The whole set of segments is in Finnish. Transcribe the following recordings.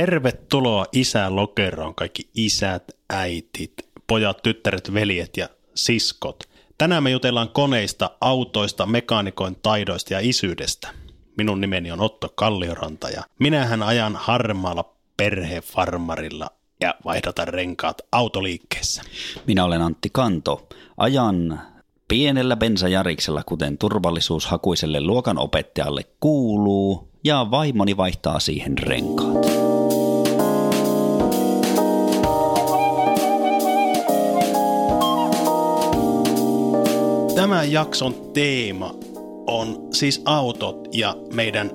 Tervetuloa Isä Lokeroon, kaikki isät, äitit, pojat, tyttäret, veljet ja siskot. Tänään me jutellaan koneista, autoista, mekaanikoin taidoista ja isyydestä. Minun nimeni on Otto Kallioranta ja minähän ajan harmaalla perhefarmarilla ja vaihdata renkaat autoliikkeessä. Minä olen Antti Kanto. Ajan pienellä bensajariksella, kuten turvallisuushakuiselle luokanopettajalle kuuluu, ja vaimoni vaihtaa siihen renkaat. Tämän jakson teema on siis autot ja meidän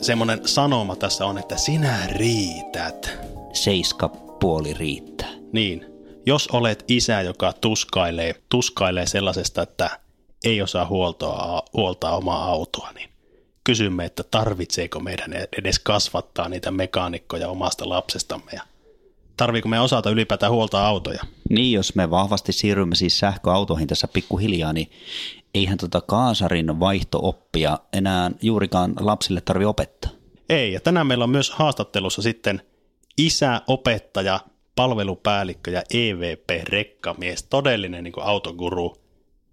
semmoinen sanoma tässä on, että sinä riität. Seiska puoli riittää. Niin, jos olet isä, joka tuskailee, tuskailee sellaisesta, että ei osaa huoltoa, huoltaa omaa autoa, niin kysymme, että tarvitseeko meidän edes kasvattaa niitä mekaanikkoja omasta lapsestamme ja tarviiko me osata ylipäätään huoltaa autoja. Niin, jos me vahvasti siirrymme siis sähköautoihin tässä pikkuhiljaa, niin eihän tota kaasarin vaihtooppia enää juurikaan lapsille tarvi opettaa. Ei, ja tänään meillä on myös haastattelussa sitten isä, opettaja, palvelupäällikkö ja EVP-rekkamies, todellinen niin autoguru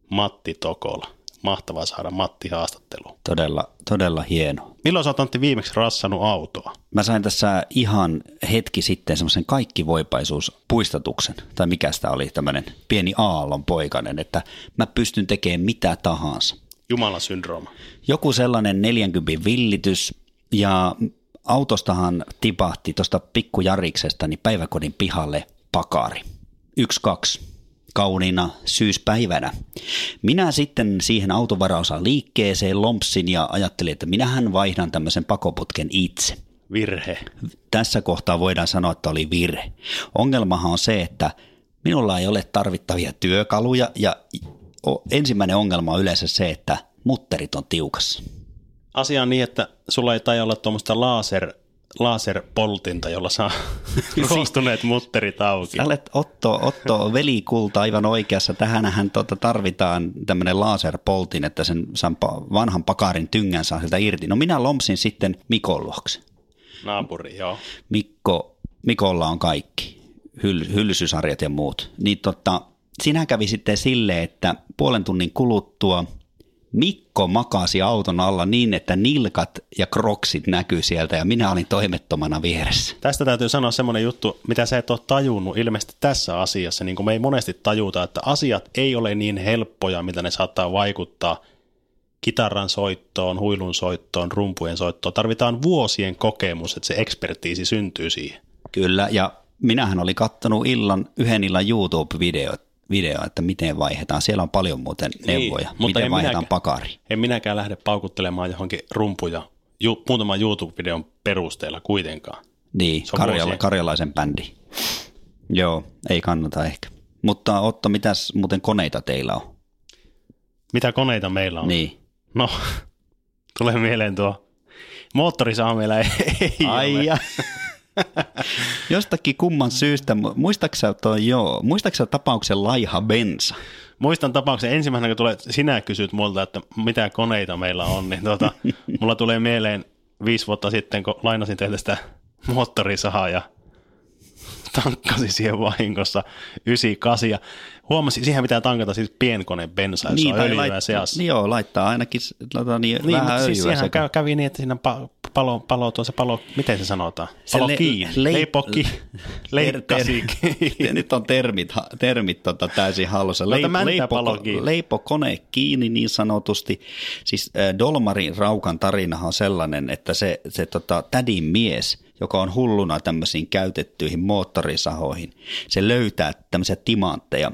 Matti Tokola. Mahtavaa saada Matti haastatteluun. Todella, todella hieno. Milloin sä oot Antti viimeksi rassannut autoa? Mä sain tässä ihan hetki sitten semmoisen kaikkivoipaisuuspuistatuksen, tai mikä sitä oli, tämmöinen pieni aallon poikainen, että mä pystyn tekemään mitä tahansa. Jumalan syndrooma. Joku sellainen 40 villitys, ja autostahan tipahti tuosta pikkujariksesta niin päiväkodin pihalle pakari. Yksi, kaksi kauniina syyspäivänä. Minä sitten siihen autovaraosan liikkeeseen lompsin ja ajattelin, että minähän vaihdan tämmöisen pakoputken itse. Virhe. Tässä kohtaa voidaan sanoa, että oli virhe. Ongelmahan on se, että minulla ei ole tarvittavia työkaluja ja ensimmäinen ongelma on yleensä se, että mutterit on tiukassa. Asia on niin, että sulla ei tai olla tuommoista laser laserpoltinta, jolla saa roostuneet mutterit auki. Sä olet Otto, Otto velikulta aivan oikeassa. Tähänhän tuota tarvitaan tämmöinen laserpoltin, että sen vanhan pakarin tyngän saa sieltä irti. No minä lompsin sitten Mikon luokse. Naapuri, joo. Mikko, Mikolla on kaikki, Hyl, hylsysarjat ja muut. Niin tota, sinä kävi sitten silleen, että puolen tunnin kuluttua – Mikko makasi auton alla niin, että nilkat ja kroksit näkyy sieltä ja minä olin toimettomana vieressä. Tästä täytyy sanoa semmoinen juttu, mitä sä et ole tajunnut ilmeisesti tässä asiassa, niin kuin me ei monesti tajuta, että asiat ei ole niin helppoja, mitä ne saattaa vaikuttaa kitaran soittoon, huilun soittoon, rumpujen soittoon. Tarvitaan vuosien kokemus, että se ekspertiisi syntyy siihen. Kyllä, ja minähän olin kattonut illan, yhden illan YouTube-videot video, että miten vaihdetaan. Siellä on paljon muuten niin, neuvoja, niin, mutta miten vaihdetaan pakari. En minäkään lähde paukuttelemaan johonkin rumpuja ju, muutaman YouTube-videon perusteella kuitenkaan. Niin, karjala, karjalaisen bändi. Joo, ei kannata ehkä. Mutta Otto, mitäs muuten koneita teillä on? Mitä koneita meillä on? Niin. No, tulee mieleen tuo moottorisaha meillä ei, ei Ai ole. Jostakin kumman syystä, muistaaksä toi joo, muistaaksä tapauksen laiha bensa? Muistan tapauksen ensimmäisenä, kun tulee, sinä kysyt multa, että mitä koneita meillä on, niin tuota, mulla tulee mieleen viisi vuotta sitten, kun lainasin teiltä sitä moottorisahaa ja tankkasi siihen vahingossa 98 ja huomasi, siihen pitää tankata siis pienkone bensa, jos niin, on öljyä lait- seassa. Niin joo, laittaa ainakin tota, niin, niin, vähän öljyä. Siis siihen kävi, kävi niin, että siinä palo, palo tuossa palo, miten se sanotaan? Palo se kiinni, le, leipoki, leikkasi kiinni. Nyt on termit, termit tota, täysin hallussa. Leip, leipo, leipo kone kiinni niin sanotusti. Siis äh, Dolmarin Raukan tarinahan on sellainen, että se, se tota, tädin mies, joka on hulluna tämmöisiin käytettyihin moottorisahoihin, se löytää tämmöisiä timantteja,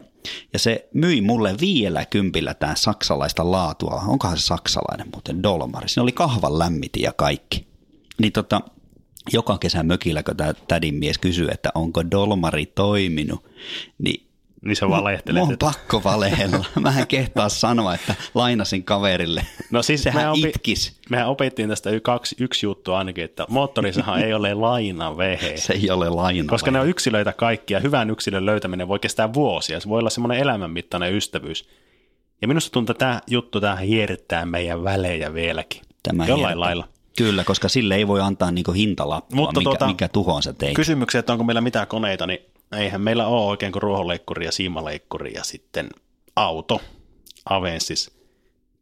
ja se myi mulle vielä kympillä tämä saksalaista laatua. Onkohan se saksalainen muuten, Dolmari. Siinä oli kahvan lämmiti ja kaikki. Niin tota, joka kesä mökillä, kun tämä tädin mies kysyy, että onko Dolmari toiminut, niin niin sä valehtelet. Mun on pakko valehella. Mä en kehtaa sanoa, että lainasin kaverille. No siis Sehän mehän opi- itkis. Mehän opittiin tästä kaksi, yksi juttu ainakin, että moottorisahan ei ole vehe. Se ei ole laina Koska ne on yksilöitä kaikki ja hyvän yksilön löytäminen voi kestää vuosia. Se voi olla semmoinen elämänmittainen ystävyys. Ja minusta tuntuu, että tämä juttu tämä hiertää meidän välejä vieläkin. Tämä Jollain hiertää. lailla. Kyllä, koska sille ei voi antaa niinku hintalappua, Mutta mikä, tuota, mikä tuhoon sä teit. Kysymyksiä, että onko meillä mitään koneita, niin eihän meillä ole oikein kuin ruohonleikkuri ja siimaleikkuri ja sitten auto, Avensis,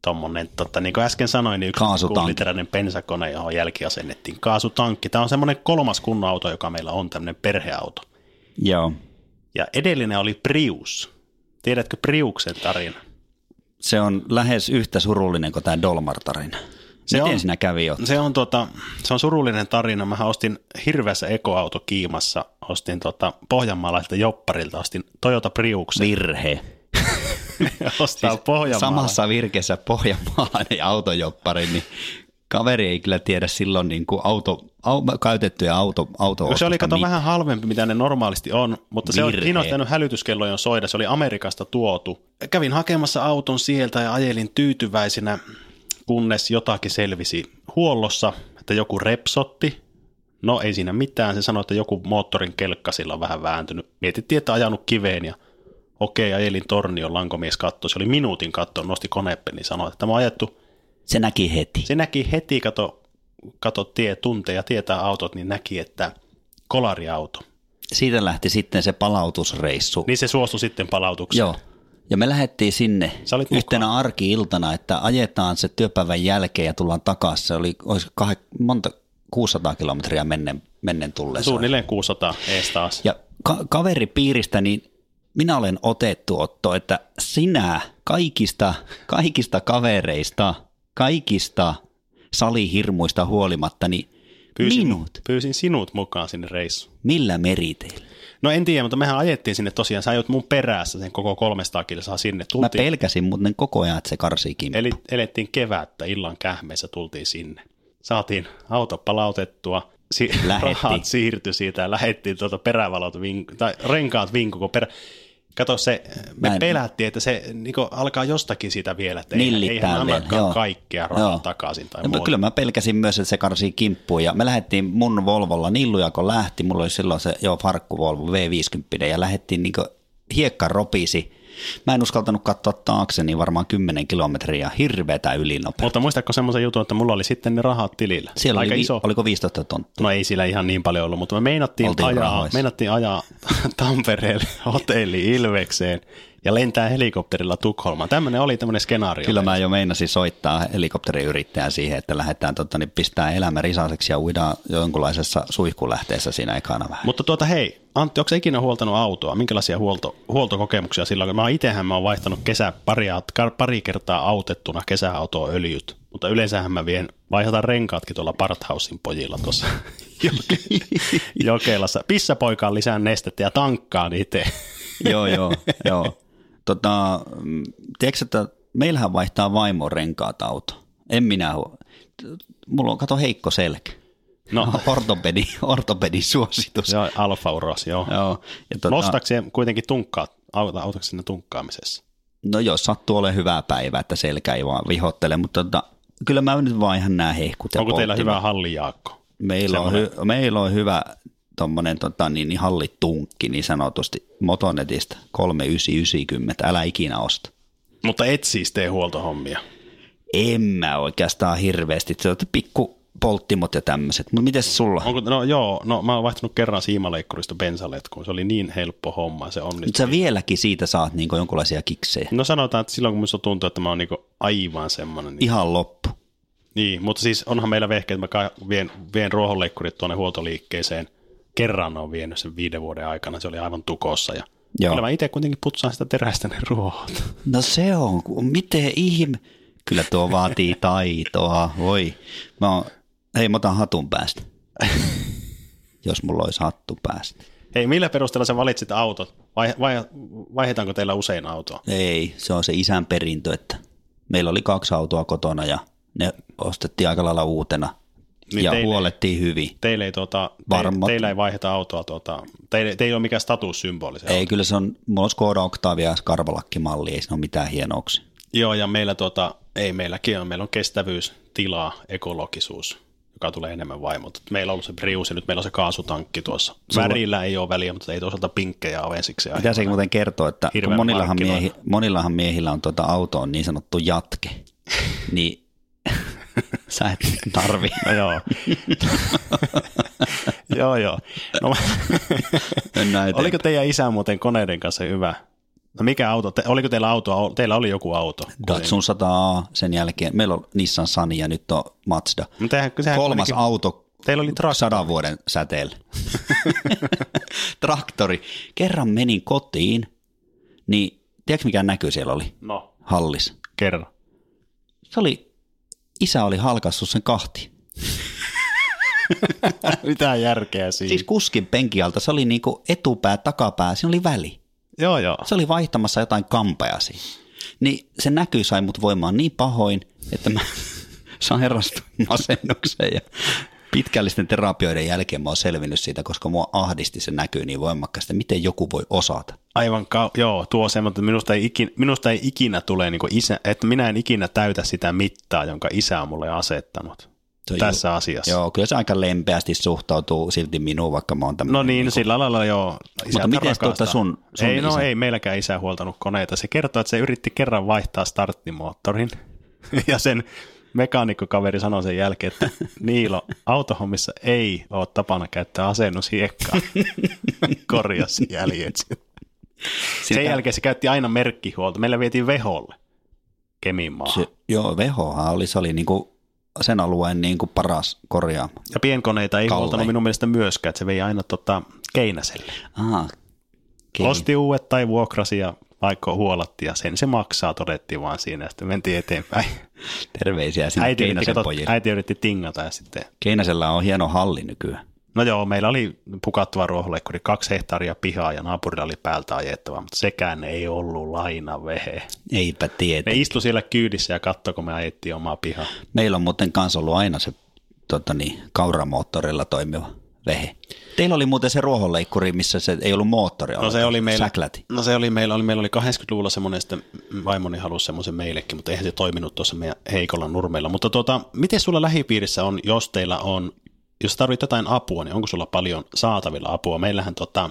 tuommoinen, tota, niin kuin äsken sanoin, niin yksi literäinen pensakone, johon jälkiasennettiin kaasutankki. Tämä on semmoinen kolmas kunnon auto, joka meillä on, tämmöinen perheauto. Joo. Ja edellinen oli Prius. Tiedätkö Priuksen tarina? Se on lähes yhtä surullinen kuin tämä Dolmar-tarina. Se Miten on, sinä kävi jo? Se on, tota, se on surullinen tarina. Mä ostin hirveässä ekoauto kiimassa, ostin tota, Pohjanmaalaiselta jopparilta, ostin Toyota Priuksen. Virhe. ostaa siis Pohjanmaalla. Samassa virkessä pohjanmaalainen autojoppari, niin kaveri ei kyllä tiedä silloin niin kuin auto, au, käytettyjä auto, auto Se oli kato vähän halvempi, mitä ne normaalisti on, mutta Virhe. se on innoittanut hälytyskellojen soida. Se oli Amerikasta tuotu. Kävin hakemassa auton sieltä ja ajelin tyytyväisenä, kunnes jotakin selvisi huollossa, että joku repsotti. No ei siinä mitään. Se sanoi, että joku moottorin kelkka sillä on vähän vääntynyt. Mietittiin, että ajanut kiveen ja okei, ajelin tornion, lankomies katsoi. Se oli minuutin katto, nosti konepeli, sanoi, että tämä on ajettu se näki heti. Se näki heti, kato, kato tie, tunteja, tietää autot, niin näki, että kolariauto. Siitä lähti sitten se palautusreissu. Niin se suostui sitten palautukseen. Joo. Ja me lähdettiin sinne yhtenä arki-iltana, että ajetaan se työpäivän jälkeen ja tullaan takaisin. Se oli olisi kah- monta 600 kilometriä mennen, mennen tulleen. Suunnilleen 600 ees taas. Ja ka- kaveripiiristä, niin minä olen otettu Otto, että sinä kaikista, kaikista kavereista – kaikista salihirmuista huolimatta, niin pyysin, minut. Pyysin sinut mukaan sinne reissuun. Millä meriteillä? No en tiedä, mutta mehän ajettiin sinne tosiaan. Sä ajoit mun perässä sen koko 300 kilsaa sinne. Tultiin, Mä pelkäsin, mutta koko ajan, että se karsii Eli elettiin kevättä, illan kähmeissä tultiin sinne. Saatiin auto palautettua, si- rahat siirtyi siitä ja lähettiin tuota perävalot, vink- tai renkaat vinkuko perä... Kato se, me en... pelättiin, että se niin alkaa jostakin siitä vielä, että ei, eihän annakaan kaikkea rahaa takaisin tai muuta. Kyllä mä pelkäsin myös, että se karsii kimppuun. Ja me lähdettiin mun Volvolla, Nilluja kun lähti, mulla oli silloin se jo farkku Volvo V50 ja lähdettiin niin hiekka ropisi Mä en uskaltanut katsoa taakse, niin varmaan 10 kilometriä hirveätä ylinopeutta. Mutta muistatko semmoisen jutun, että mulla oli sitten ne rahat tilillä? Siellä Aika oli, iso. oliko 15 tonttia? No ei sillä ihan niin paljon ollut, mutta me meinattiin ajaa, meinattiin ajaa Tampereelle hotelli Ilvekseen ja lentää helikopterilla Tukholmaan. Tämmöinen oli tämmöinen skenaario. Kyllä mä jo meinasin soittaa helikopteriyrittäjän siihen, että lähdetään tota, niin pistää elämä risaiseksi ja uidaan jonkunlaisessa suihkulähteessä siinä ekana vähän. Mutta tuota hei, Antti, onko ikinä huoltanut autoa? Minkälaisia huolto, huoltokokemuksia silloin? Mä itsehän mä oon vaihtanut kesä pari, pari kertaa autettuna kesäautoa öljyt, mutta yleensähän mä vien, vaihdan renkaatkin tuolla Parthausin pojilla tuossa Jokelassa. Pissapoikaan lisää nestettä ja tankkaan itse. joo, joo, joo. Tota, tiedätkö, että meillähän vaihtaa vaimo renkaat auto. En minä Mulla on, kato, heikko selkä. No. Ortopedi, ortopedi suositus. Joo, Alfa Uros, joo. joo. Ja tota, Nostaako se kuitenkin tunkkaa, auta, sinne tunkkaamisessa? No jos sattuu ole hyvää päivää, että selkä ei vaan vihottele, mutta tota, kyllä mä nyt vaihan nämä hehkut. Onko teillä hyvä hallijaakko? Meillä on, hy, meillä on hyvä tuommoinen tota, niin, niin hallitunkki niin sanotusti Motonetista 3990, älä ikinä osta. Mutta et siis tee huoltohommia? En mä oikeastaan hirveästi, se on pikku polttimot ja tämmöiset, mutta miten sulla? Onko, no joo, no mä oon vaihtanut kerran siimaleikkurista bensaletkuun, se oli niin helppo homma, se onnistui. Mutta sä vieläkin siitä saat niin jonkinlaisia kiksejä. No sanotaan, että silloin kun minusta tuntuu, että mä oon niin aivan semmoinen. Niin... Ihan loppu. Niin, mutta siis onhan meillä vehkeet, että mä vien, vien ruohonleikkurit tuonne huoltoliikkeeseen kerran on vienyt sen viiden vuoden aikana, se oli aivan tukossa ja Joo. Kyllä mä itse kuitenkin putsaan sitä terästä ne ruohot. No se on, miten ihme. Kyllä tuo vaatii taitoa, voi. Mä oon, hei mä otan hatun päästä. Jos mulla olisi hattu päästä. Hei, millä perusteella sä valitsit autot? Vai, vai, vaihetaanko teillä usein autoa? Ei, se on se isän perintö, että meillä oli kaksi autoa kotona ja ne ostettiin aika lailla uutena – niin ja teille, huolettiin hyvin. Teille ei, tuota, te, teillä ei vaiheta autoa, tuota, teille, teillä ei ole mikään statussymboli. Se ei, auto. kyllä se on, mulla on Skoda Octavia ja Skarvalakki-malli, ei siinä ole mitään hienouksia. Joo, ja meillä, tuota, ei meilläkin on, meillä on kestävyys, tilaa, ekologisuus, joka tulee enemmän vaimota. Meillä on ollut se Prius ja nyt meillä on se kaasutankki tuossa. Sulla... Värillä ei ole väliä, mutta ei toisaalta pinkkejä ole ensiksi. Mitä se muuten kertoo, että monillahan, miehi, monillahan miehillä on tuota auto on niin sanottu jatke, niin Sä et tarvi. No joo. joo, joo. No, oliko teidän isä muuten koneiden kanssa hyvä? No mikä auto? Te, oliko teillä auto? Teillä oli joku auto. Datsun 100 sen jälkeen. Meillä on Nissan Sunny ja nyt on Mazda. No tehän, sehän Kolmas kuitenkin... auto Teillä oli traktori. sadan vuoden säteellä. Traktori. Kerran menin kotiin, niin tiedätkö mikä näkyy siellä oli? No. Hallis. Kerran. Se oli, isä oli halkassut sen kahti. Mitä järkeä siinä? Siis kuskin penkialta, se oli niinku etupää, takapää, siinä oli väli. Joo, joo. Se oli vaihtamassa jotain kampeasi. Niin se näkyy sai mut voimaan niin pahoin, että mä sairastuin masennukseen ja pitkällisten terapioiden jälkeen mä oon selvinnyt siitä, koska mua ahdisti se näkyy niin voimakkaasti, miten joku voi osata. Aivan, ka- joo, tuo se, mutta minusta ei ikinä, minusta ei ikinä tule niin isä, että minä en ikinä täytä sitä mittaa, jonka isä on mulle asettanut se tässä ju- asiassa. Joo, kyllä se aika lempeästi suhtautuu silti minuun, vaikka mä oon tämmöinen. No niin, niin kuin... sillä lailla joo. Isä mutta miten tuota sun, sun Ei, no isä? ei meilläkään isä huoltanut koneita. Se kertoo, että se yritti kerran vaihtaa starttimoottorin ja sen mekaanikokaveri sanoi sen jälkeen, että Niilo, autohommissa ei ole tapana käyttää asennushiekkaa. Korjasi jäljet. Sitä... Sen jälkeen se käytti aina merkkihuolta. Meillä vietiin Veholle Keminmaahan. Se, joo, Vehohan oli, se oli niinku sen alueen niinku paras korjaama. Ja pienkoneita ei Kalle. huoltanut minun mielestä myöskään, että se vei aina tota Keinäselle. Aha, Osti uudet tai vuokrasi ja vaikka huolatti ja sen se maksaa, todettiin vaan siinä ja sitten mentiin eteenpäin. Terveisiä sinne äiti Keinäsen yritti, pojille. Äiti yritti tingata ja sitten... Keinäsellä on hieno halli nykyään. No joo, meillä oli pukattava ruohonleikkuri, kaksi hehtaaria pihaa ja naapurilla oli päältä ajettava, mutta sekään ei ollut lainavehe. Eipä tiedä. Ne istu siellä kyydissä ja katsoi, kun me ajettiin omaa pihaa. Meillä on muuten kanssa ollut aina se tota niin, kauramoottorilla toimiva vehe. Teillä oli muuten se ruohonleikkuri, missä se ei ollut moottori. No se oli meillä, säkläti. no se oli meillä, oli, meillä oli 80-luvulla semmoinen, että vaimoni halusi semmoisen meillekin, mutta eihän se toiminut tuossa meidän heikolla nurmeilla. Mutta tuota, miten sulla lähipiirissä on, jos teillä on, jos tarvitset jotain apua, niin onko sulla paljon saatavilla apua? Meillähän tota,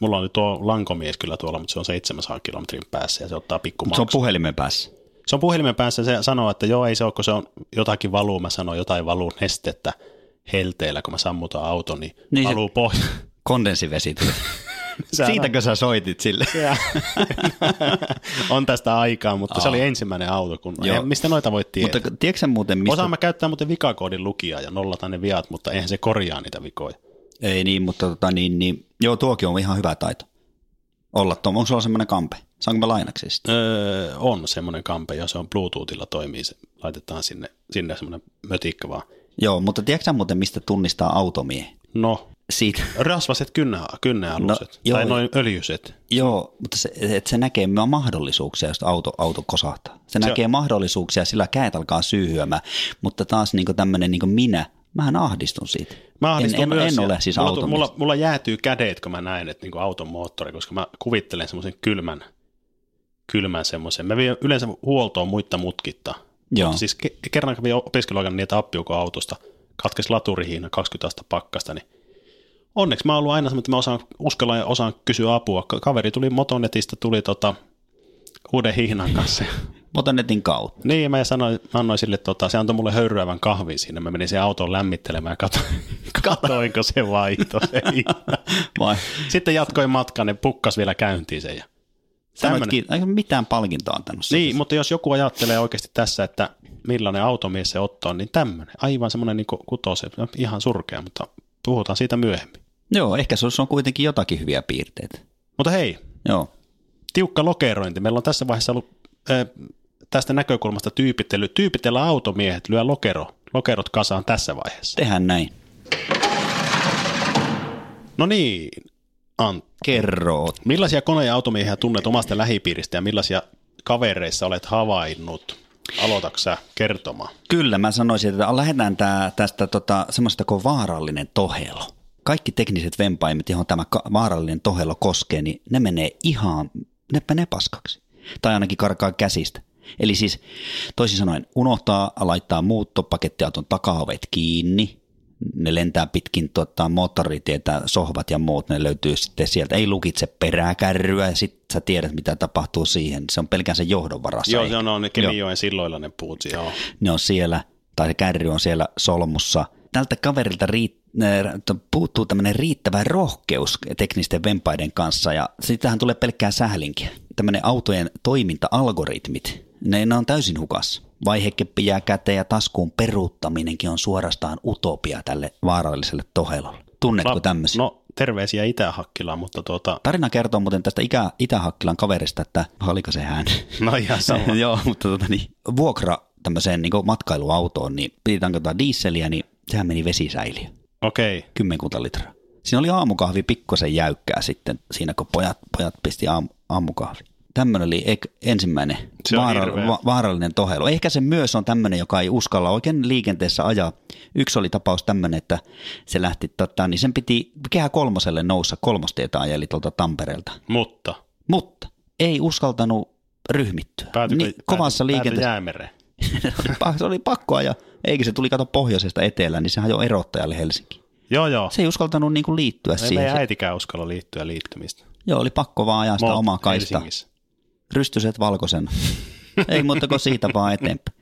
mulla on tuo lankomies kyllä tuolla, mutta se on 700 kilometrin päässä ja se ottaa pikku Se on puhelimen päässä. Se on puhelimen päässä se sanoo, että joo ei se ole, kun se on jotakin valuu, mä sanoin jotain valuu nestettä helteellä, kun mä sammutan auton, niin, niin valuu pohja. Kondensivesi tuli. Siitäkö sä soitit sille? on tästä aikaa, mutta Aa. se oli ensimmäinen auto. Kun, Joo. mistä noita voit tietää? Mutta tiedätkö muuten, mistä... Osaan mä käyttää muuten vikakoodin lukijaa ja nollata ne viat, mutta eihän se korjaa niitä vikoja. Ei niin, mutta tota, niin, niin, joo, tuokin on ihan hyvä taito. Olla tuo, onko sulla semmoinen kampe? Saanko mä lainaksi sitä? Öö, on semmoinen kampe, ja se on Bluetoothilla toimii, se laitetaan sinne, sinne semmoinen mötikkä vaan Joo, mutta tiedätkö muuten, mistä tunnistaa automiehen? No, siitä. Rasvaset kynne, kynnealuset, no, tai noin öljyset. Joo, mutta se, että se näkee mahdollisuuksia, jos auto, auto kosahtaa. Se, se näkee mahdollisuuksia, sillä käet alkaa syyhyämään, mutta taas niin tämmöinen niin minä, mähän ahdistun siitä. Mä ahdistun en, myös. En, en ole siis mulla, mulla, mulla jäätyy kädet, kun mä näen, että niin auton moottori, koska mä kuvittelen semmoisen kylmän, kylmän semmoisen. Mä vien yleensä huoltoon muita mutkitta Joo. Mutta siis ke- kerran kävin opiskeluaikana niitä appiuko autosta, katkesi laturihiina 20 astetta pakkasta, niin onneksi mä oon ollut aina semmoinen, että mä osaan, uskalla ja osaan kysyä apua. Kaveri tuli Motonetista, tuli tota, uuden hiinan kanssa. Motonetin kautta. Niin, mä sanoin, mä annoin sille, tota, se antoi mulle höyryävän kahvin siinä. Mä menin siihen autoon lämmittelemään ja katsoin, katoinko se vaihto se Vai. Sitten jatkoin matkan, ne pukkas vielä käyntiin sen. Ja Sanoitkin, ei mitään palkintoa antanut. Niin, mutta jos joku ajattelee oikeasti tässä, että millainen automies se ottaa, niin tämmöinen. Aivan semmoinen niin kutose, ihan surkea, mutta puhutaan siitä myöhemmin. Joo, ehkä se on kuitenkin jotakin hyviä piirteitä. Mutta hei, Joo. tiukka lokerointi. Meillä on tässä vaiheessa ollut äh, tästä näkökulmasta tyypittely. Tyypitellä automiehet, lyö lokero, lokerot kasaan tässä vaiheessa. Tehän näin. No niin, Antti. Kerro. Millaisia kone- ja automiehiä tunnet omasta lähipiiristä ja millaisia kavereissa olet havainnut? Aloitatko kertomaan? Kyllä, mä sanoisin, että lähdetään tää, tästä tota, semmoista kuin vaarallinen tohelo. Kaikki tekniset vempaimet, johon tämä vaarallinen tohelo koskee, niin ne menee ihan, ne paskaksi. Tai ainakin karkaa käsistä. Eli siis toisin sanoen unohtaa laittaa muuttopakettiauton takaovet kiinni, ne lentää pitkin tota, moottoritietä, sohvat ja muut, ne löytyy sitten sieltä. Ei lukitse peräkärryä ja sitten sä tiedät, mitä tapahtuu siihen. Se on pelkään se johdon varassa. Joo, se on, on ne Kemijoen silloilla ne puut. Joo. Ne on siellä. tai se kärry on siellä solmussa. Tältä kaverilta riittää puuttuu tämmöinen riittävä rohkeus teknisten vempaiden kanssa ja sitähän tulee pelkkää sählinkiä. Tämmöinen autojen toiminta-algoritmit, ne, ne on täysin hukas. Vaihekeppi jää käteen ja taskuun peruuttaminenkin on suorastaan utopia tälle vaaralliselle tohelolle. Tunnetko La- tämmöisiä? No terveisiä Itä-Hakkilaan, mutta tuota... Tarina kertoo muuten tästä Itä- Itä-Hakkilan kaverista, että oliko se hän? No ihan sama. Joo, mutta tuota, niin, vuokra tämmöiseen niin matkailuautoon, niin piti tankata diisseliä, niin sehän meni vesisäiliö. Okei. Okay. Kymmenkunta litraa. Siinä oli aamukahvi pikkusen jäykkää sitten siinä, kun pojat, pojat pisti aam, aamukahvi. Tämmöinen oli ensimmäinen vaara, va, vaarallinen tohelu. Ehkä se myös on tämmöinen, joka ei uskalla oikein liikenteessä ajaa. Yksi oli tapaus tämmöinen, että se lähti, tota, niin sen piti kehä kolmoselle noussa kolmostietä ajeli tuolta Tampereelta. Mutta? Mutta ei uskaltanut ryhmittyä. Päätykö, niin, kovassa liikenteessä. se oli pakko ajaa. Eikä se tuli kato pohjoisesta etelään, niin se hajoi erottajalle Helsinki. Joo, joo. Se ei uskaltanut niin kuin liittyä ei siihen. Meidän äitikään uskalla liittyä liittymistä. Joo, oli pakko vaan ajaa sitä omaa kaistaa. Rystyset valkoisen. ei muuta kuin siitä vaan eteenpäin.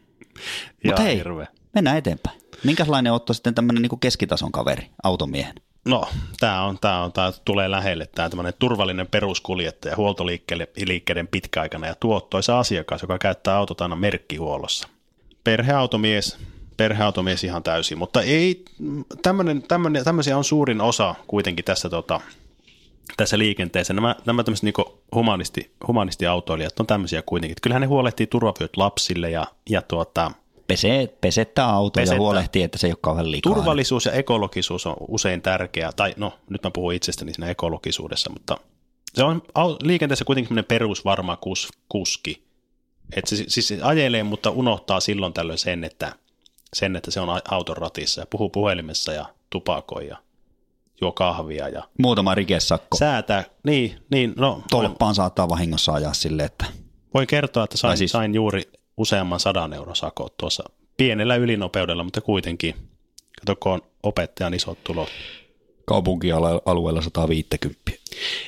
Mutta hei, hirveä. mennään eteenpäin. Minkälainen otto sitten tämmöinen niin keskitason kaveri, automiehen? No, tämä on, tämä on, tämä tulee lähelle, tämä tämmöinen turvallinen peruskuljettaja huoltoliikkeiden pitkäaikana ja tuottoisa asiakas, joka käyttää autot aina merkkihuollossa. Perheautomies, perheautomies ihan täysin, mutta ei, tämmöinen, tämmöinen, tämmöisiä on suurin osa kuitenkin tässä, tota, tässä liikenteessä. Nämä, nämä tämmöiset niin humanisti, humanistiautoilijat on tämmöisiä kuitenkin. Kyllähän ne huolehtii turvavyöt lapsille ja, ja tuota, Pese, pesettää auto ja huolehtii, että se ei ole kauhean liikaa. Turvallisuus ja ekologisuus on usein tärkeää, tai no nyt mä puhun itsestäni siinä ekologisuudessa, mutta se on liikenteessä kuitenkin perusvarma kus, kuski. Että se, siis se ajelee, mutta unohtaa silloin tällöin sen, että, sen, että se on auton ratissa ja puhuu puhelimessa ja tupakoi ja juo kahvia. Ja Muutama rikesakko. Säätää, niin, niin no. Tolppaan saattaa vahingossa ajaa sille, että... Voin kertoa, että sain, siis... sain juuri useamman sadan euron sakot tuossa pienellä ylinopeudella, mutta kuitenkin. Kato, kun on opettajan isot tulot. Kaupunkialueella 150.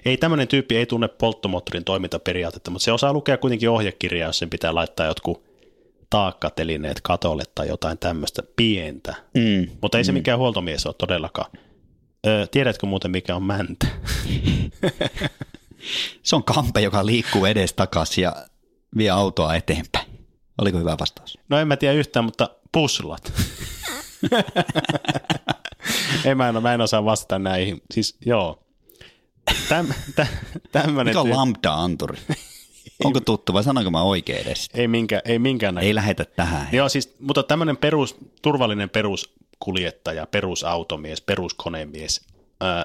Ei tämmöinen tyyppi ei tunne polttomoottorin toimintaperiaatetta, mutta se osaa lukea kuitenkin ohjekirjaa, jos sen pitää laittaa jotkut taakkatelineet katolle tai jotain tämmöistä pientä. Mm. Mutta ei se mm. mikään huoltomies ole todellakaan. Tiedätkö muuten, mikä on mäntä? se on kampe, joka liikkuu edes takaisin ja vie autoa eteenpäin. Oliko hyvä vastaus? No en mä tiedä yhtään, mutta puslat. ei, mä, en, mä en osaa vastata näihin. Siis joo. Täm, tä, tämmönen Mikä on lambda-anturi? Onko tuttu vai sanonko mä oikein edes? Ei, minkä, ei minkään Ei lähetä tähän. Joo, siis, mutta tämmöinen perus, turvallinen peruskuljettaja, perusautomies, peruskonemies,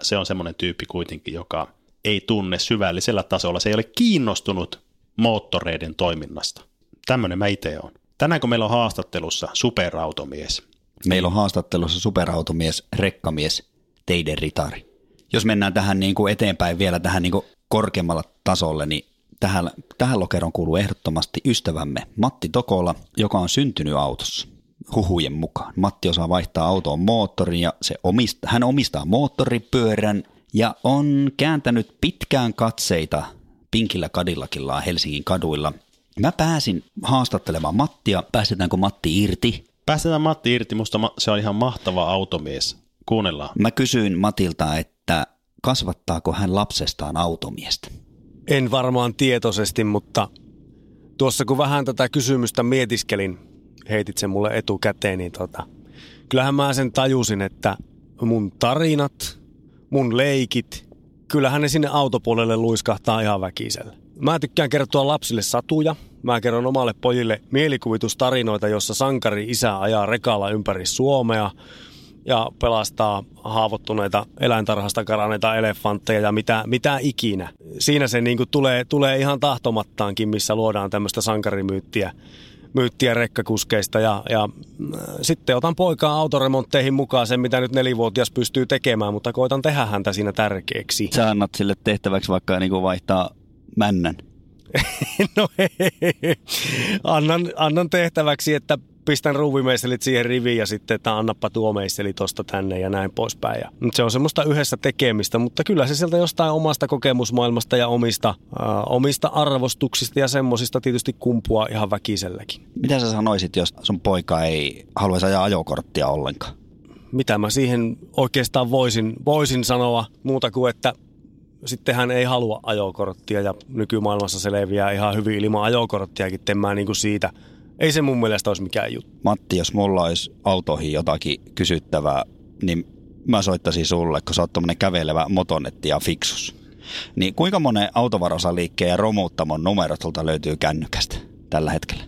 se on semmoinen tyyppi kuitenkin, joka ei tunne syvällisellä tasolla. Se ei ole kiinnostunut moottoreiden toiminnasta. Tämmöinen mä itse olen. Tänään kun meillä on haastattelussa superautomies. Meillä on haastattelussa superautomies, rekkamies, teiden ritari. Jos mennään tähän niin kuin eteenpäin vielä tähän niin kuin korkeammalla tasolle, niin tähän, tähän lokeron kuuluu ehdottomasti ystävämme Matti Tokola, joka on syntynyt autossa huhujen mukaan. Matti osaa vaihtaa autoon moottorin ja se omista, hän omistaa moottoripyörän ja on kääntänyt pitkään katseita pinkillä kadillakillaan Helsingin kaduilla Mä pääsin haastattelemaan Mattia. Päästetäänkö Matti irti? Päästetään Matti irti. Musta se on ihan mahtava automies. Kuunnellaan. Mä kysyin Matilta, että kasvattaako hän lapsestaan automiestä? En varmaan tietoisesti, mutta tuossa kun vähän tätä kysymystä mietiskelin, heitit sen mulle etukäteen, niin tota, kyllähän mä sen tajusin, että mun tarinat, mun leikit, kyllähän ne sinne autopuolelle luiskahtaa ihan väkisellä. Mä tykkään kertoa lapsille satuja. Mä kerron omalle pojille mielikuvitustarinoita, jossa sankari isä ajaa rekalla ympäri Suomea ja pelastaa haavoittuneita eläintarhasta karanneita elefantteja ja mitä, mitä ikinä. Siinä se niin tulee, tulee ihan tahtomattaankin, missä luodaan tämmöistä sankarimyyttiä myyttiä rekkakuskeista ja, ja äh, sitten otan poikaa autoremontteihin mukaan sen, mitä nyt nelivuotias pystyy tekemään, mutta koitan tehdä häntä siinä tärkeäksi. Sä annat sille tehtäväksi vaikka niin kuin vaihtaa männän? no hei, annan, annan tehtäväksi, että pistän ruuvimeistelit siihen riviin ja sitten, että annappa tuo meisteli tosta tänne ja näin poispäin. Ja, se on semmoista yhdessä tekemistä, mutta kyllä se sieltä jostain omasta kokemusmaailmasta ja omista, äh, omista arvostuksista ja semmoisista tietysti kumpua ihan väkiselläkin. Mitä sä sanoisit, jos sun poika ei haluaisi ajaa ajokorttia ollenkaan? Mitä mä siihen oikeastaan voisin, voisin sanoa muuta kuin, että sitten hän ei halua ajokorttia ja nykymaailmassa se leviää ihan hyvin ilman ajokorttiakin. Mä niin kuin siitä – ei se mun mielestä olisi mikään juttu. Matti, jos mulla olisi autoihin jotakin kysyttävää, niin mä soittaisin sulle, kun sä oot tommonen kävelevä motonetti ja fiksus. Niin kuinka monen autovarosaliikkeen ja romuuttamon numerot sulta löytyy kännykästä tällä hetkellä?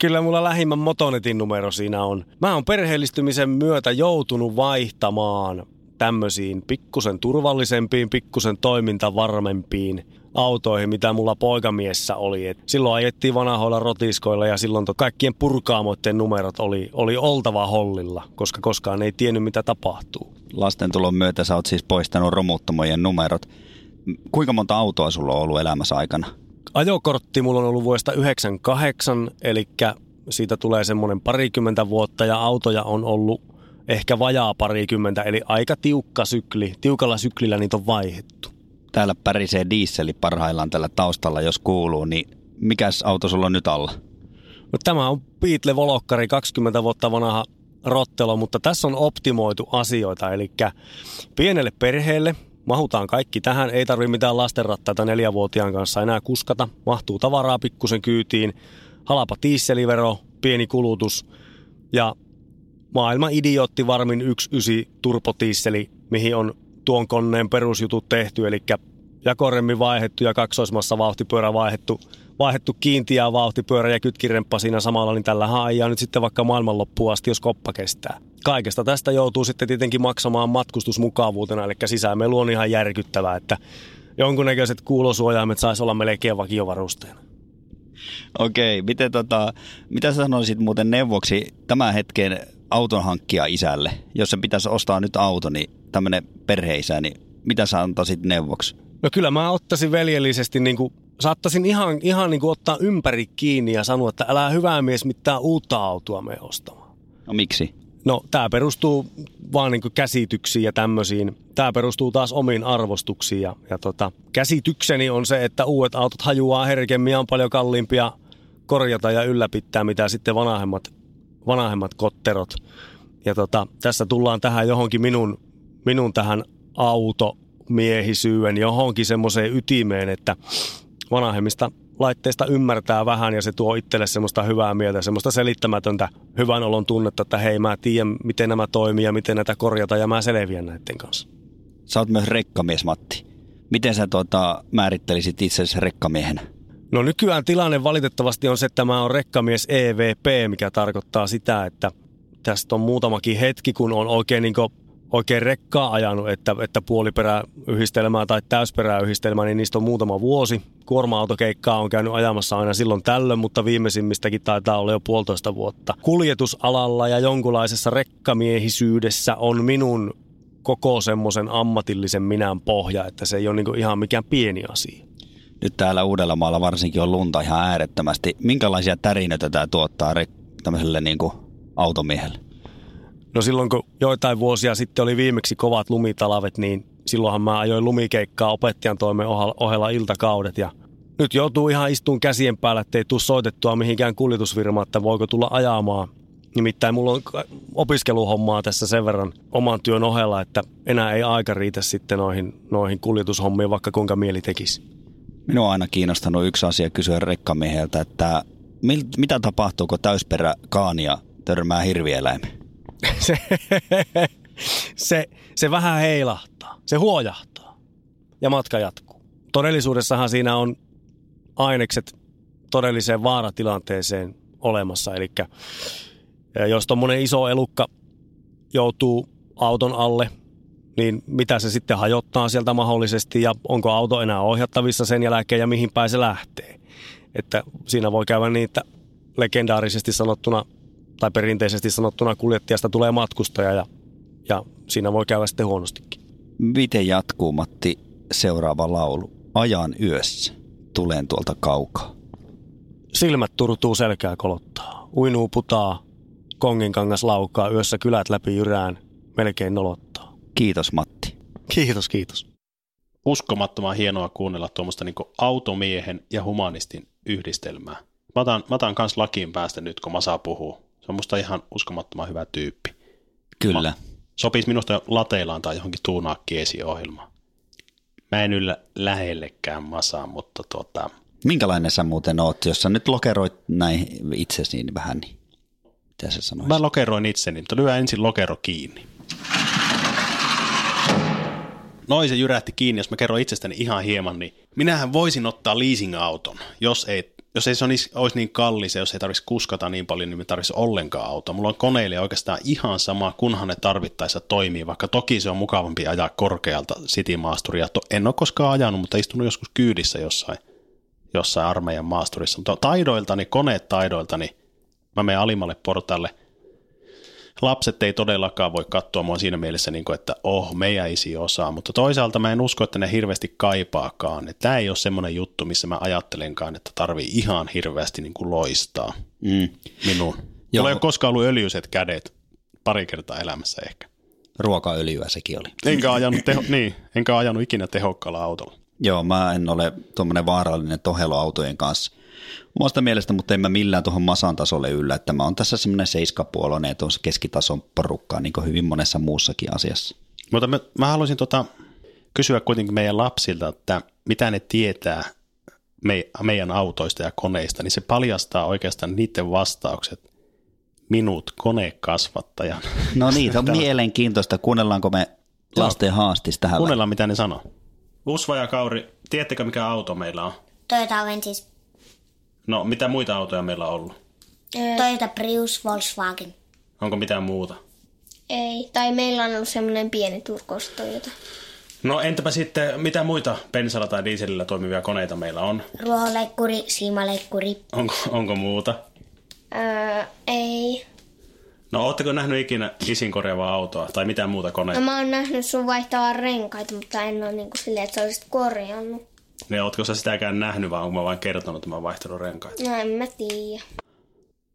Kyllä mulla lähimmän Motonetin numero siinä on. Mä oon perheellistymisen myötä joutunut vaihtamaan tämmöisiin pikkusen turvallisempiin, pikkusen toimintavarmempiin autoihin, mitä mulla poikamiessä oli. Et silloin ajettiin vanhoilla rotiskoilla ja silloin to kaikkien purkaamoiden numerot oli, oli oltava hollilla, koska koskaan ei tiennyt mitä tapahtuu. Lasten tulon myötä sä oot siis poistanut romuttamojen numerot. Kuinka monta autoa sulla on ollut elämässä aikana? Ajokortti mulla on ollut vuodesta 98, eli siitä tulee semmoinen parikymmentä vuotta ja autoja on ollut ehkä vajaa parikymmentä, eli aika tiukka sykli. Tiukalla syklillä niitä on vaihdettu täällä pärisee dieseli parhaillaan tällä taustalla, jos kuuluu, niin mikäs auto sulla on nyt alla? No, tämä on Beatle Volokkari, 20 vuotta vanha rottelo, mutta tässä on optimoitu asioita, eli pienelle perheelle mahutaan kaikki tähän, ei tarvi mitään lastenrattaita neljävuotiaan kanssa enää kuskata, mahtuu tavaraa pikkusen kyytiin, halapa tiisselivero, pieni kulutus ja maailman idiootti varmin 1.9 turpotiisseli, mihin on tuon koneen perusjutut tehty, eli jakoremmi vaihettu ja kaksoismassa vauhtipyörä vaihettu, vaihettu kiintiä vauhtipyörä ja kytkiremppa siinä samalla, niin tällä ajaa nyt sitten vaikka maailmanloppuun asti, jos koppa kestää. Kaikesta tästä joutuu sitten tietenkin maksamaan matkustusmukavuutena, eli sisäänmelu on ihan järkyttävää, että jonkunnäköiset kuulosuojaimet saisi olla melkein vakiovarusteena. Okei, miten tota, mitä sä sanoisit muuten neuvoksi tämän hetken auton hankkia isälle? Jos se pitäisi ostaa nyt auto, niin tämmöinen perheisä, niin mitä sä antaisit neuvoksi? No kyllä mä ottaisin veljellisesti, niin kuin, saattaisin ihan, ihan niin kuin ottaa ympäri kiinni ja sanoa, että älä hyvää mies mitään uutta autoa me ostamaan. No miksi? No tämä perustuu vaan niin käsityksiin ja tämmöisiin. Tämä perustuu taas omiin arvostuksiin ja, ja tota, käsitykseni on se, että uudet autot hajuaa herkemmin ja on paljon kalliimpia korjata ja ylläpittää, mitä sitten vanhemmat, vanhemmat kotterot. Ja tota, tässä tullaan tähän johonkin minun minun tähän automiehisyyden johonkin semmoiseen ytimeen, että vanhemmista laitteista ymmärtää vähän ja se tuo itselle semmoista hyvää mieltä, semmoista selittämätöntä hyvän olon tunnetta, että hei mä tiedän miten nämä toimii ja miten näitä korjata ja mä selviän näiden kanssa. Sä oot myös rekkamies Matti. Miten sä tuota, määrittelisit itsesi rekkamiehenä? No nykyään tilanne valitettavasti on se, että mä oon rekkamies EVP, mikä tarkoittaa sitä, että tästä on muutamakin hetki, kun on oikein niin oikein rekkaa ajanut, että, että puoliperäyhdistelmää tai täysperäyhdistelmää, niin niistä on muutama vuosi. Kuorma-autokeikkaa on käynyt ajamassa aina silloin tällöin, mutta viimeisimmistäkin taitaa olla jo puolitoista vuotta. Kuljetusalalla ja jonkunlaisessa rekkamiehisyydessä on minun koko semmoisen ammatillisen minän pohja, että se ei ole niin ihan mikään pieni asia. Nyt täällä Uudellamaalla varsinkin on lunta ihan äärettömästi. Minkälaisia tärinöitä tämä tuottaa tämmöiselle niin automiehelle? No silloin kun joitain vuosia sitten oli viimeksi kovat lumitalavet, niin silloinhan mä ajoin lumikeikkaa opettajan toimen ohella iltakaudet ja nyt joutuu ihan istuun käsien päällä, ettei tule soitettua mihinkään kuljetusfirmaan, että voiko tulla ajamaan. Nimittäin mulla on opiskeluhommaa tässä sen verran oman työn ohella, että enää ei aika riitä sitten noihin, noihin kuljetushommiin, vaikka kuinka mieli tekisi. Minua on aina kiinnostanut yksi asia kysyä rekkamieheltä, että mitä tapahtuu, kun täysperä kaania törmää hirvieläimeen? se, se, se vähän heilahtaa, se huojahtaa ja matka jatkuu. Todellisuudessahan siinä on ainekset todelliseen vaaratilanteeseen olemassa. Eli jos tuommoinen iso elukka joutuu auton alle, niin mitä se sitten hajottaa sieltä mahdollisesti ja onko auto enää ohjattavissa sen jälkeen ja mihin päin se lähtee. Että siinä voi käydä niin, että legendaarisesti sanottuna tai perinteisesti sanottuna kuljettajasta tulee matkustaja ja, ja siinä voi käydä sitten huonostikin. Miten jatkuu Matti seuraava laulu? Ajan yössä. Tulen tuolta kaukaa. Silmät turtuu selkää kolottaa. uinuu putaa, kongin kangas laukkaa, yössä kylät läpi jyrään, melkein nolottaa. Kiitos Matti. Kiitos, kiitos. Uskomattoman hienoa kuunnella tuommoista niin automiehen ja humanistin yhdistelmää. Mä otan, mä otan kans lakiin päästä nyt, kun Masa puhuu. Se on musta ihan uskomattoman hyvä tyyppi. Kyllä. Mä, sopisi minusta lateilaan tai johonkin tuunaakki-esiohjelmaan. Mä en yllä lähellekään Masaa, mutta tuota... Minkälainen sä muuten oot, jos sä nyt lokeroit näin itsesi niin vähän, niin mitä sä sanoisit? Mä lokeroin itseni, mutta lyö ensin lokero kiinni. Noin se jyrähti kiinni, jos mä kerron itsestäni ihan hieman, niin minähän voisin ottaa leasing-auton, jos ei jos ei se olisi niin kallis ja jos ei tarvitsisi kuskata niin paljon, niin me tarvitsisi ollenkaan auto. Mulla on koneille oikeastaan ihan sama, kunhan ne tarvittaessa toimii, vaikka toki se on mukavampi ajaa korkealta City-maasturia. En ole koskaan ajanut, mutta istunut joskus kyydissä jossain, jossain armeijan maasturissa. Mutta taidoiltani, koneet taidoiltani, mä menen alimmalle portalle – lapset ei todellakaan voi katsoa mua siinä mielessä, niin kuin, että oh, meidän isi osaa, mutta toisaalta mä en usko, että ne hirveästi kaipaakaan. Tämä ei ole semmoinen juttu, missä mä ajattelenkaan, että tarvii ihan hirveästi niin kuin loistaa mm. minun. Mulla ei ole koskaan ollut öljyiset kädet, pari kertaa elämässä ehkä. Ruokaöljyä sekin oli. Enkä ajanut, teho, niin, enkä ajanut ikinä tehokkaalla autolla. Joo, mä en ole tuommoinen vaarallinen toheloautojen kanssa – omasta mielestä, mutta en mä millään tuohon masan tasolle yllä, että mä oon tässä semmoinen seiskapuoloinen ja tuossa keskitason porukkaa niin kuin hyvin monessa muussakin asiassa. Mutta mä, mä haluaisin tota, kysyä kuitenkin meidän lapsilta, että mitä ne tietää me, meidän autoista ja koneista, niin se paljastaa oikeastaan niiden vastaukset minut konekasvattajan. No niin, on mielenkiintoista. Kuunnellaanko me lasten haastis tähän? Kuunnellaan, mitä ne sanoo. Usva ja Kauri, tiedättekö mikä auto meillä on? Toyota Avensis No, mitä muita autoja meillä on ollut? Toyota Prius, Volkswagen. Onko mitään muuta? Ei, tai meillä on ollut semmoinen pieni turkos Toyota. No entäpä sitten, mitä muita bensalla tai dieselillä toimivia koneita meillä on? Ruohonleikkuri, siimaleikkuri. Onko, onko muuta? Öö, ei. No ootteko nähnyt ikinä isin korjaavaa autoa tai mitään muuta koneita? No mä oon nähnyt sun vaihtaa renkaita, mutta en ole niin kuin silleen, että sä olisit korjannut. Ne, ootko sä sitäkään nähnyt, vai onko mä vain kertonut, että mä oon vaihtanut renkaita? No en mä tiedä.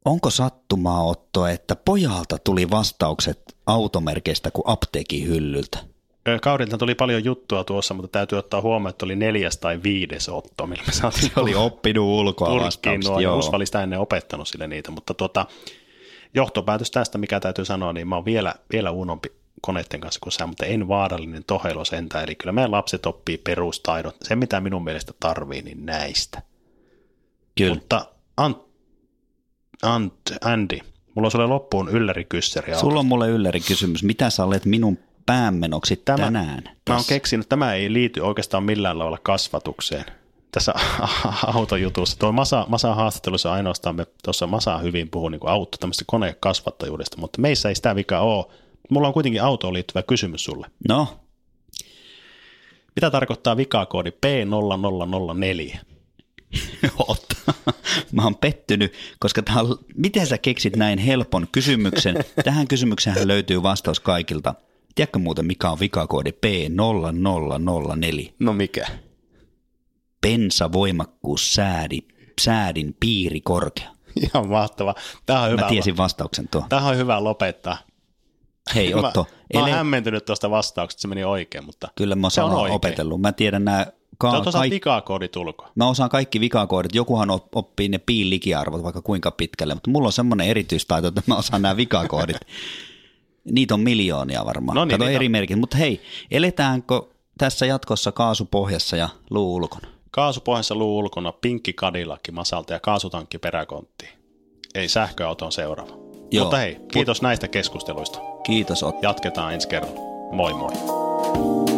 Onko sattumaa Otto, että pojalta tuli vastaukset automerkeistä kuin apteekin hyllyltä? Kaurilta tuli paljon juttua tuossa, mutta täytyy ottaa huomioon, että oli neljäs tai viides Otto, millä me saatiin. Se oli oppinut ulkoa vastaukset, joo. Usva sitä ennen opettanut sille niitä, mutta tuota, johtopäätös tästä, mikä täytyy sanoa, niin mä oon vielä, vielä unompi koneiden kanssa kuin sä, mutta en vaarallinen tohelo sentään. Eli kyllä meidän lapset oppii perustaidot. Se, mitä minun mielestä tarvii, niin näistä. Kyllä. Mutta Ant, Ant, Andy, mulla on sulle loppuun yllärikyssäri. Sulla on mulle yllärikysymys. Mitä sä olet minun päämenoksi tämä, tänään? Mä oon keksinyt, että tämä ei liity oikeastaan millään lailla kasvatukseen tässä autojutussa. Tuo Masa, Masa haastattelussa ainoastaan me tuossa Masa hyvin puhuu niin auto, tämmöistä konekasvattajuudesta, mutta meissä ei sitä vika ole, Mulla on kuitenkin autoon liittyvä kysymys sulle. No? Mitä tarkoittaa vikakoodi P0004? Otta. Mä oon pettynyt, koska tää on, miten sä keksit näin helpon kysymyksen? Tähän kysymykseen löytyy vastaus kaikilta. Tiedätkö muuten, mikä on vikakoodi P0004? No mikä? Pensavoimakkuus säädi, säädin piiri korkea. Ihan mahtava. Tämä on hyvä. Mä tiesin vastauksen tuo. Tämä on hyvä lopettaa. Hei Otto. Mä, mä oon hämmentynyt tuosta vastauksesta, se meni oikein, mutta Kyllä mä se on oikein. opetellut. Mä tiedän nämä Ka- Sä kaik- vikakoodit ulkoa. Mä osaan kaikki vikakoodit. Jokuhan oppii ne piilikiarvot vaikka kuinka pitkälle, mutta mulla on semmoinen erityistaito, että mä osaan nämä vikakoodit. Niitä on miljoonia varmaan. No niin, Kato eri merkit. Mutta hei, eletäänkö tässä jatkossa kaasupohjassa ja luu ulkona? Kaasupohjassa luu ulkona, pinkki kadillakki masalta ja kaasutankki peräkonttiin. Ei sähköauto on seuraava. Joo. Mutta hei, kiitos Mut... näistä keskusteluista. Kiitos Otto. Jatketaan ensi kerralla. Moi moi.